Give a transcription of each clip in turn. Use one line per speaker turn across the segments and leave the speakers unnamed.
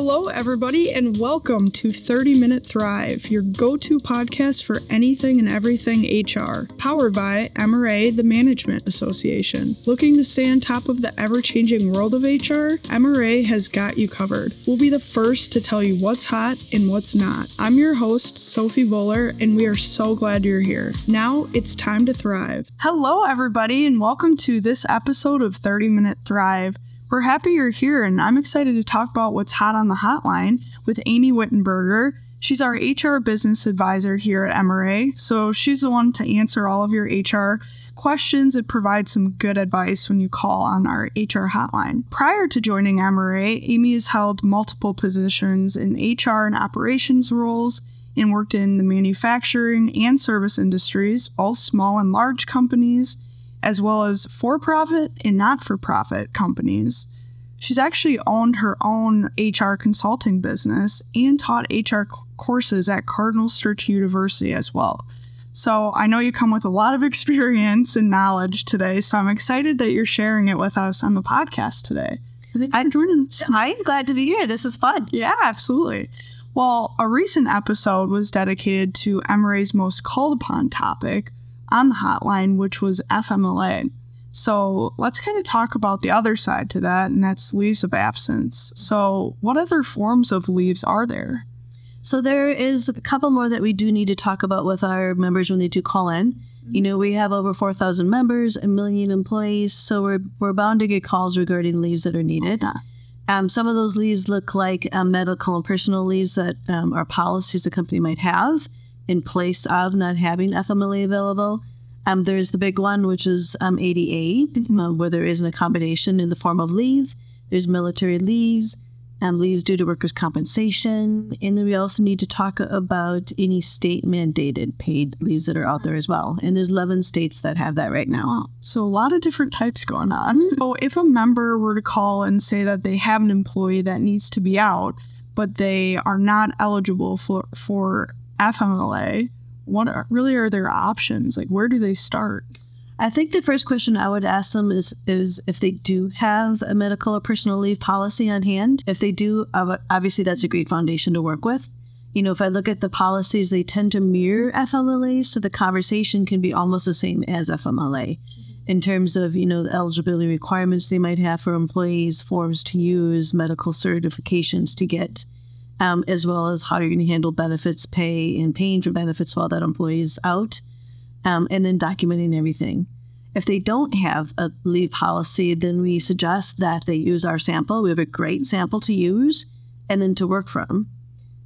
Hello, everybody, and welcome to 30 Minute Thrive, your go to podcast for anything and everything HR, powered by MRA, the Management Association. Looking to stay on top of the ever changing world of HR? MRA has got you covered. We'll be the first to tell you what's hot and what's not. I'm your host, Sophie Boler, and we are so glad you're here. Now it's time to thrive. Hello, everybody, and welcome to this episode of 30 Minute Thrive. We're happy you're here, and I'm excited to talk about what's hot on the hotline with Amy Whittenberger. She's our HR business advisor here at MRA, so she's the one to answer all of your HR questions and provide some good advice when you call on our HR hotline. Prior to joining MRA, Amy has held multiple positions in HR and operations roles and worked in the manufacturing and service industries, all small and large companies as well as for profit and not for profit companies. She's actually owned her own HR consulting business and taught HR courses at Cardinal Stritch University as well. So I know you come with a lot of experience and knowledge today, so I'm excited that you're sharing it with us on the podcast today.
I'm joining. I'm glad to be here. This is fun.
Yeah, absolutely. Well, a recent episode was dedicated to MRA's most called upon topic, on the hotline, which was FMLA. So let's kind of talk about the other side to that, and that's leaves of absence. So, what other forms of leaves are there?
So, there is a couple more that we do need to talk about with our members when they do call in. Mm-hmm. You know, we have over 4,000 members, a million employees, so we're, we're bound to get calls regarding leaves that are needed. Um, some of those leaves look like um, medical and personal leaves that um, are policies the company might have in place of not having FMLA available. Um, there's the big one, which is um, ADA, mm-hmm. uh, where there is an accommodation in the form of leave. There's military leaves, um, leaves due to workers' compensation. And then we also need to talk about any state mandated paid leaves that are out there as well. And there's 11 states that have that right now.
So a lot of different types going on. So if a member were to call and say that they have an employee that needs to be out, but they are not eligible for, for FMLA, what are, really are their options? Like, where do they start?
I think the first question I would ask them is is if they do have a medical or personal leave policy on hand. If they do, obviously that's a great foundation to work with. You know, if I look at the policies, they tend to mirror FMLA, so the conversation can be almost the same as FMLA mm-hmm. in terms of you know the eligibility requirements they might have for employees, forms to use, medical certifications to get um, as well as how you're going to handle benefits, pay, and paying for benefits while that employee is out, um, and then documenting everything. If they don't have a leave policy, then we suggest that they use our sample. We have a great sample to use and then to work from.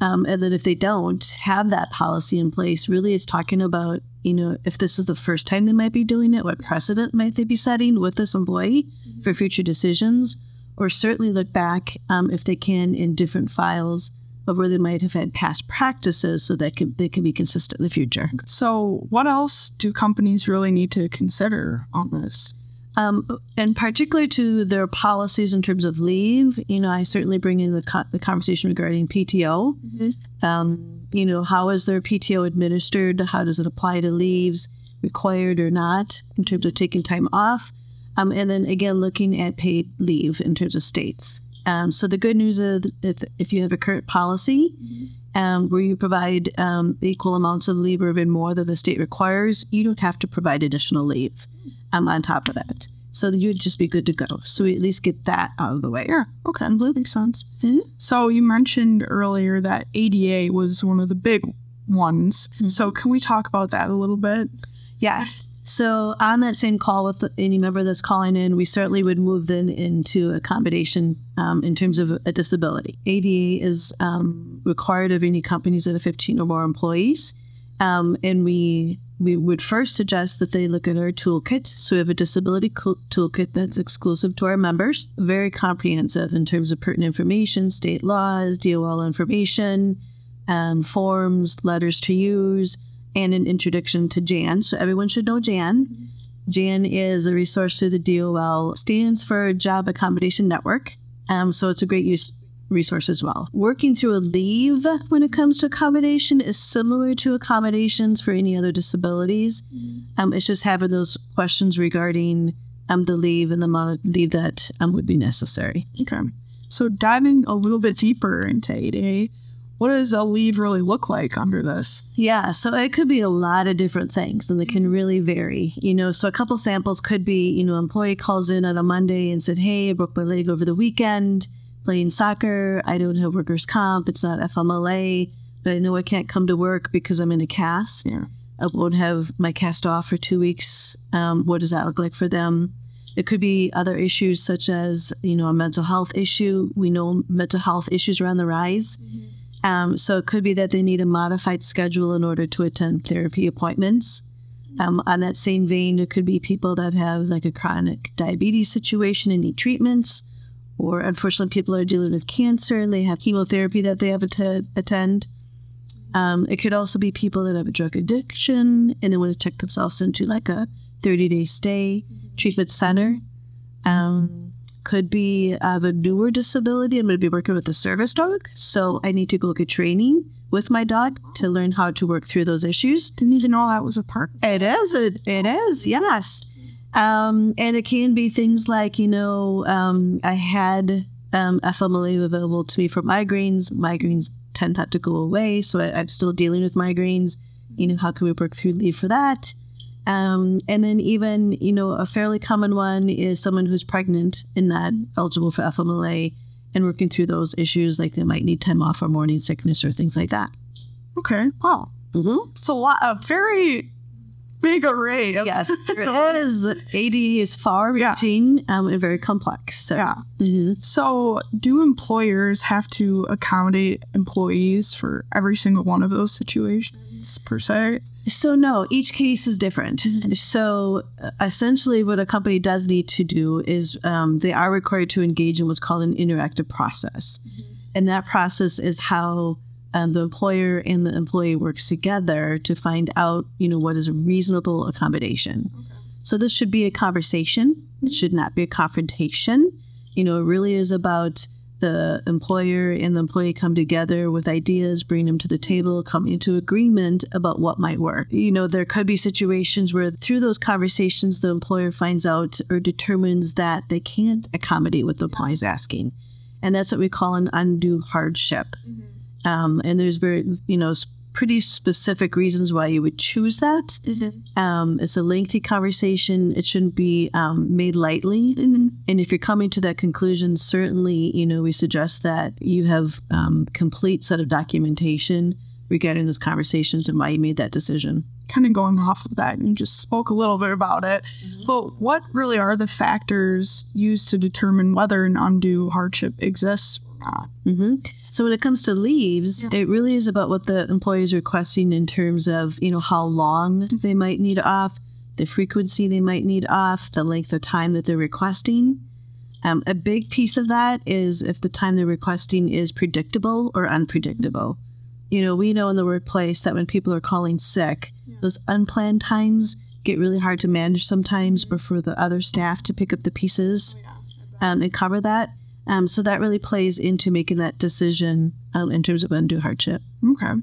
Um, and then if they don't have that policy in place, really it's talking about, you know, if this is the first time they might be doing it, what precedent might they be setting with this employee mm-hmm. for future decisions? Or certainly look back um, if they can in different files of where they might have had past practices so that can, they can be consistent in the future.
So, what else do companies really need to consider on this?
Um, and particularly to their policies in terms of leave, you know, I certainly bring in the, co- the conversation regarding PTO. Mm-hmm. Um, you know, how is their PTO administered? How does it apply to leaves, required or not, in terms of taking time off? Um, and then again, looking at paid leave in terms of states. Um, so the good news is if, if you have a current policy um, where you provide um, equal amounts of leave or even more than the state requires, you don't have to provide additional leave um, on top of that. So you'd just be good to go. So we at least get that out of the way.
Yeah, okay, that makes sense. Mm-hmm. So you mentioned earlier that ADA was one of the big ones. Mm-hmm. So can we talk about that a little bit?
Yes. So on that same call with any member that's calling in, we certainly would move them into accommodation um, in terms of a disability. ADA is um, required of any companies that have 15 or more employees, um, and we we would first suggest that they look at our toolkit. So we have a disability co- toolkit that's exclusive to our members, very comprehensive in terms of pertinent information, state laws, DOL information, um, forms, letters to use and an introduction to JAN. So everyone should know JAN. JAN is a resource through the DOL, stands for Job Accommodation Network. Um, so it's a great use resource as well. Working through a leave when it comes to accommodation is similar to accommodations for any other disabilities. Um, it's just having those questions regarding um, the leave and the amount of leave that um, would be necessary.
Okay. So diving a little bit deeper into ADA, what does a leave really look like under this?
Yeah, so it could be a lot of different things and they can really vary. You know, so a couple samples could be, you know, employee calls in on a Monday and said, Hey, I broke my leg over the weekend playing soccer. I don't have workers' comp. It's not FMLA, but I know I can't come to work because I'm in a cast.
Yeah.
I won't have my cast off for two weeks. Um, what does that look like for them? It could be other issues such as, you know, a mental health issue. We know mental health issues are on the rise. Um, so it could be that they need a modified schedule in order to attend therapy appointments. Um, on that same vein, it could be people that have like a chronic diabetes situation and need treatments, or unfortunately, people are dealing with cancer and they have chemotherapy that they have to attend. Um, it could also be people that have a drug addiction and they want to check themselves into like a 30 day stay treatment center. Um, could be I have a newer disability. I'm going to be working with a service dog, so I need to go get training with my dog to learn how to work through those issues.
Didn't even know that was a part.
It is. It, it is. Yes. Um, and it can be things like you know um, I had um, FMLA available to me for migraines. Migraines tend not to go away, so I, I'm still dealing with migraines. You know, how can we work through leave for that? Um, and then even, you know, a fairly common one is someone who's pregnant and not eligible for FMLA and working through those issues, like they might need time off or morning sickness or things like that.
Okay. Wow.
Mm-hmm.
It's a lot, a very big array of.
Yes, it is. AD is far
Yeah.
reaching um, and very complex. So,
Yeah.
Mhm.
So, do employers have to accommodate employees for every single one of those situations per se?
So no, each case is different. So uh, essentially, what a company does need to do is um, they are required to engage in what's called an interactive process, and that process is how um, the employer and the employee works together to find out, you know, what is a reasonable accommodation. So this should be a conversation. It should not be a confrontation. You know, it really is about the employer and the employee come together with ideas, bring them to the table, come into agreement about what might work. You know, there could be situations where through those conversations, the employer finds out or determines that they can't accommodate what the employee is asking. And that's what we call an undue hardship. Um, and there's very, you know, pretty specific reasons why you would choose that. Um, it's a lengthy conversation. It shouldn't be um, made lightly. And if you're coming to that conclusion, certainly, you know, we suggest that you have um, complete set of documentation regarding those conversations and why you made that decision.
Kind of going off of that, you just spoke a little bit about it. But what really are the factors used to determine whether an undue hardship exists not?
hmm So when it comes to leaves, it really is about what the employee is requesting in terms of you know how long they might need off, the frequency they might need off, the length of time that they're requesting. Um, a big piece of that is if the time they're requesting is predictable or unpredictable. You know, we know in the workplace that when people are calling sick, those unplanned times get really hard to manage sometimes, or for the other staff to pick up the pieces um, and cover that. Um, so that really plays into making that decision um, in terms of undue hardship.
Okay.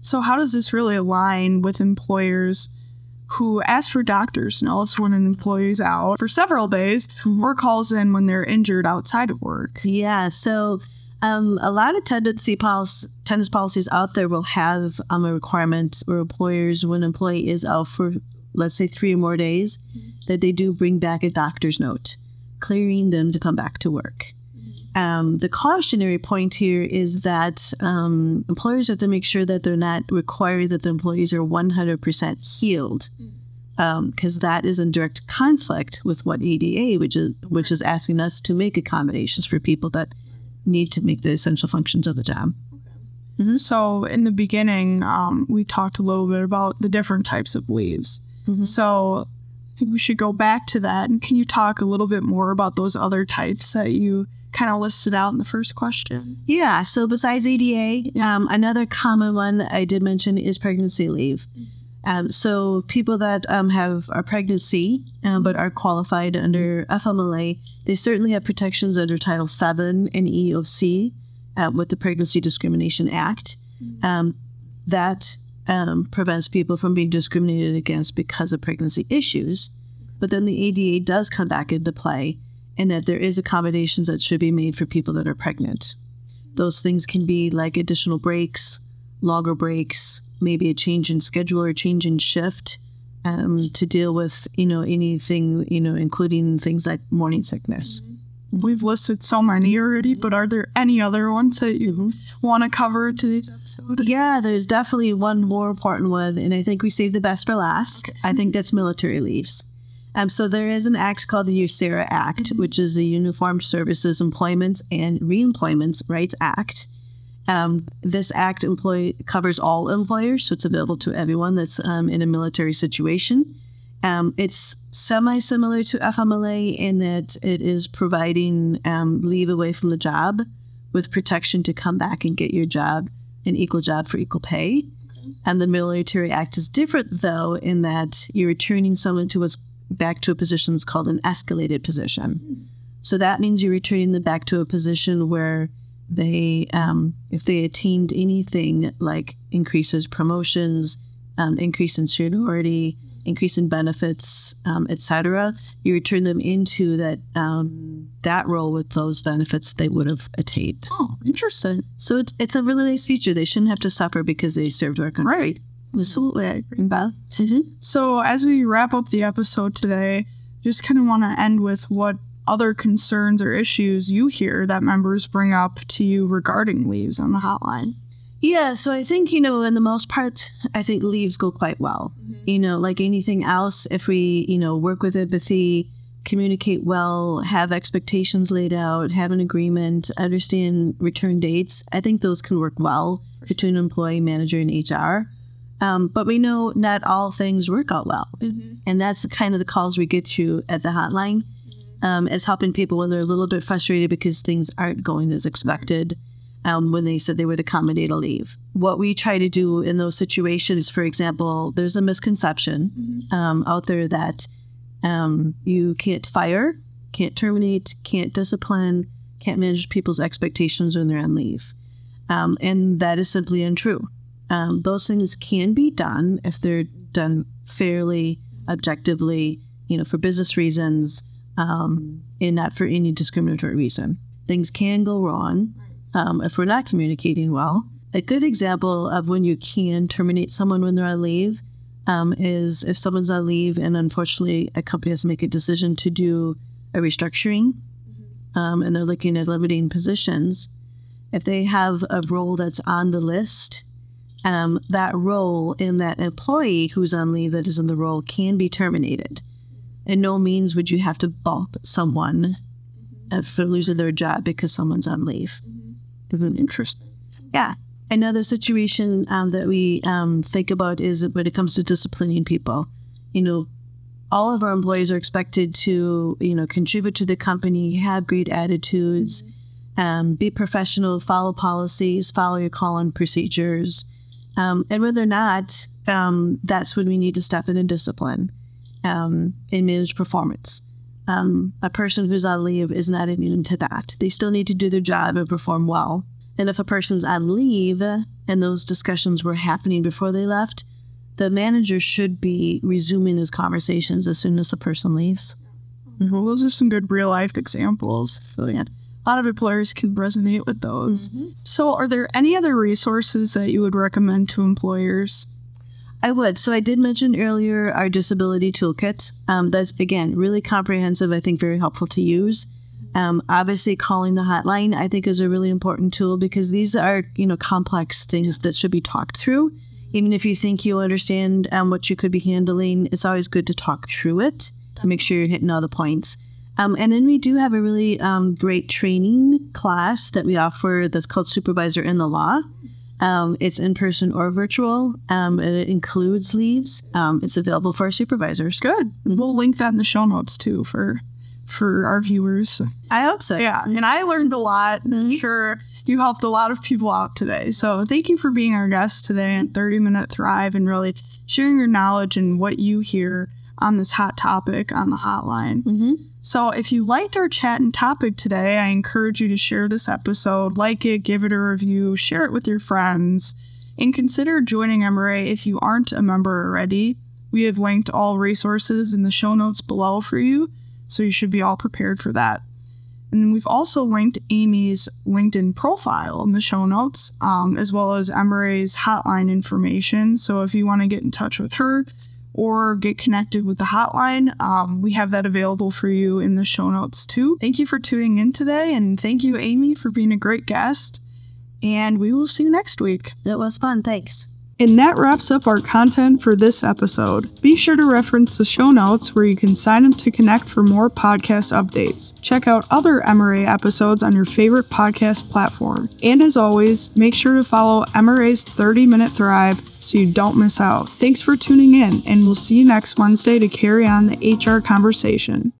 So, how does this really align with employers who ask for doctor's notes when an employee's out for several days or calls in when they're injured outside of work?
Yeah. So um, a lot of tendency policy, attendance policies out there will have um, a requirement where employers, when an employee is out for, let's say, three or more days, that they do bring back a doctor's note, clearing them to come back to work. Um, the cautionary point here is that um, employers have to make sure that they're not requiring that the employees are 100% healed, because that is in direct conflict with what ADA, which is which is asking us to make accommodations for people that need to make the essential functions of the job.
So, in the beginning, um, we talked a little bit about the different types of leaves.
Mhm.
So, I think we should go back to that. And can you talk a little bit more about those other types that you kind of listed out in the first question?
Yeah. So besides ADA, um, another common one I did mention is pregnancy leave. Um, so people that um, have a pregnancy um, but are qualified under FMLA, they certainly have protections under Title VII and EOC uh, with the Pregnancy Discrimination Act. Um, that um, prevents people from being discriminated against because of pregnancy issues. But then the ADA does come back into play, and that there is accommodations that should be made for people that are pregnant. Those things can be like additional breaks, longer breaks, maybe a change in schedule or change in shift um, to deal with, you know, anything, you know, including things like morning sickness.
We've listed so many already, but are there any other ones that you want to cover today's episode?
Yeah, there's definitely one more important one, and I think we saved the best for last. I think that's military leaves. Um, so there is an act called the USERRA Act, which is the Uniformed Services Employments and Reemployments Rights Act. Um, this act employ covers all employers, so it's available to everyone that's um, in a military situation. Um, it's semi similar to FMLA in that it is providing um, leave away from the job with protection to come back and get your job, an equal job for equal pay. And the Military Act is different, though, in that you're returning someone to what's back to a position that's called an escalated position. So that means you're returning them back to a position where they, um, if they attained anything like increases promotions, um, increase in seniority, increase in benefits, um, etc., you return them into that um, that role with those benefits they would have attained.
Oh, interesting.
So it's it's a really nice feature. They shouldn't have to suffer because they served our country.
Right. Absolutely, I agree.
Beth?
So, as we wrap up the episode today, just kind of want to end with what other concerns or issues you hear that members bring up to you regarding leaves on the hotline.
Yeah, so I think, you know, in the most part, I think leaves go quite well. Mm-hmm. You know, like anything else, if we, you know, work with empathy, communicate well, have expectations laid out, have an agreement, understand return dates, I think those can work well between employee, manager, and HR. Um, but we know not all things work out well. And that's the kind of the calls we get through at the hotline um, as helping people when they're a little bit frustrated because things aren't going as expected um, when they said they would accommodate a leave. What we try to do in those situations, for example, there's a misconception um, out there that um, you can't fire, can't terminate, can't discipline, can't manage people's expectations when they're on leave. Um, and that is simply untrue. Um, those things can be done if they're done fairly, objectively, you know, for business reasons, um, and not for any discriminatory reason. Things can go wrong um, if we're not communicating well. A good example of when you can terminate someone when they're on leave um, is if someone's on leave and unfortunately a company has to make a decision to do a restructuring um, and they're looking at limiting positions. If they have a role that's on the list, um, that role and that employee who's on leave that is in the role can be terminated. In no means would you have to bump someone uh, for losing their job because someone's on leave.
Interesting.
Yeah. Another situation um, that we um, think about is when it comes to disciplining people. You know, all of our employees are expected to, you know, contribute to the company, have great attitudes, um, be professional, follow policies, follow your call on procedures. Um, and when they're not, um, that's when we need to step in and discipline um, and manage performance. Um, a person who's on leave is not immune to that. They still need to do their job and perform well. And if a person's on leave and those discussions were happening before they left, the manager should be resuming those conversations as soon as the person leaves.
Well, those are some good real life examples. Yeah, a lot of employers can resonate with those. So, are there any other resources that you would recommend to employers?
I would. So I did mention earlier our disability toolkit. Um, that's again really comprehensive. I think very helpful to use. Um, obviously, calling the hotline I think is a really important tool because these are you know complex things that should be talked through. Even if you think you understand um, what you could be handling, it's always good to talk through it to make sure you're hitting all the points. Um, and then we do have a really um, great training class that we offer that's called Supervisor and the Law. Um, it's in person or virtual, um, and it includes leaves. Um, it's available for our supervisors.
Good. We'll link that in the show notes too for for our viewers.
I hope so.
Yeah, and I learned a lot. and I'm sure you helped a lot of people out today. So thank you for being our guest today on 30 Minute Thrive and really sharing your knowledge and what you hear on this hot topic on the hotline.
Mhm.
So if you liked our chat and topic today, I encourage you to share this episode, like it, give it a review, share it with your friends, and consider joining MRA if you aren't a member already. We have linked all resources in the show notes below for you. So you should be all prepared for that. And we've also linked Amy's LinkedIn profile in the show notes, um, as well as MRA's hotline information. So if you want to get in touch with her or get connected with the hotline, um, we have that available for you in the show notes too. Thank you for tuning in today, and thank you, Amy, for being a great guest. And we will see you next week.
It was fun. Thanks.
And that wraps up our content for this episode. Be sure to reference the show notes where you can sign up to connect for more podcast updates. Check out other MRA episodes on your favorite podcast platform. And as always, make sure to follow MRA's 30 Minute Thrive so you don't miss out. Thanks for tuning in, and we'll see you next Wednesday to carry on the HR conversation.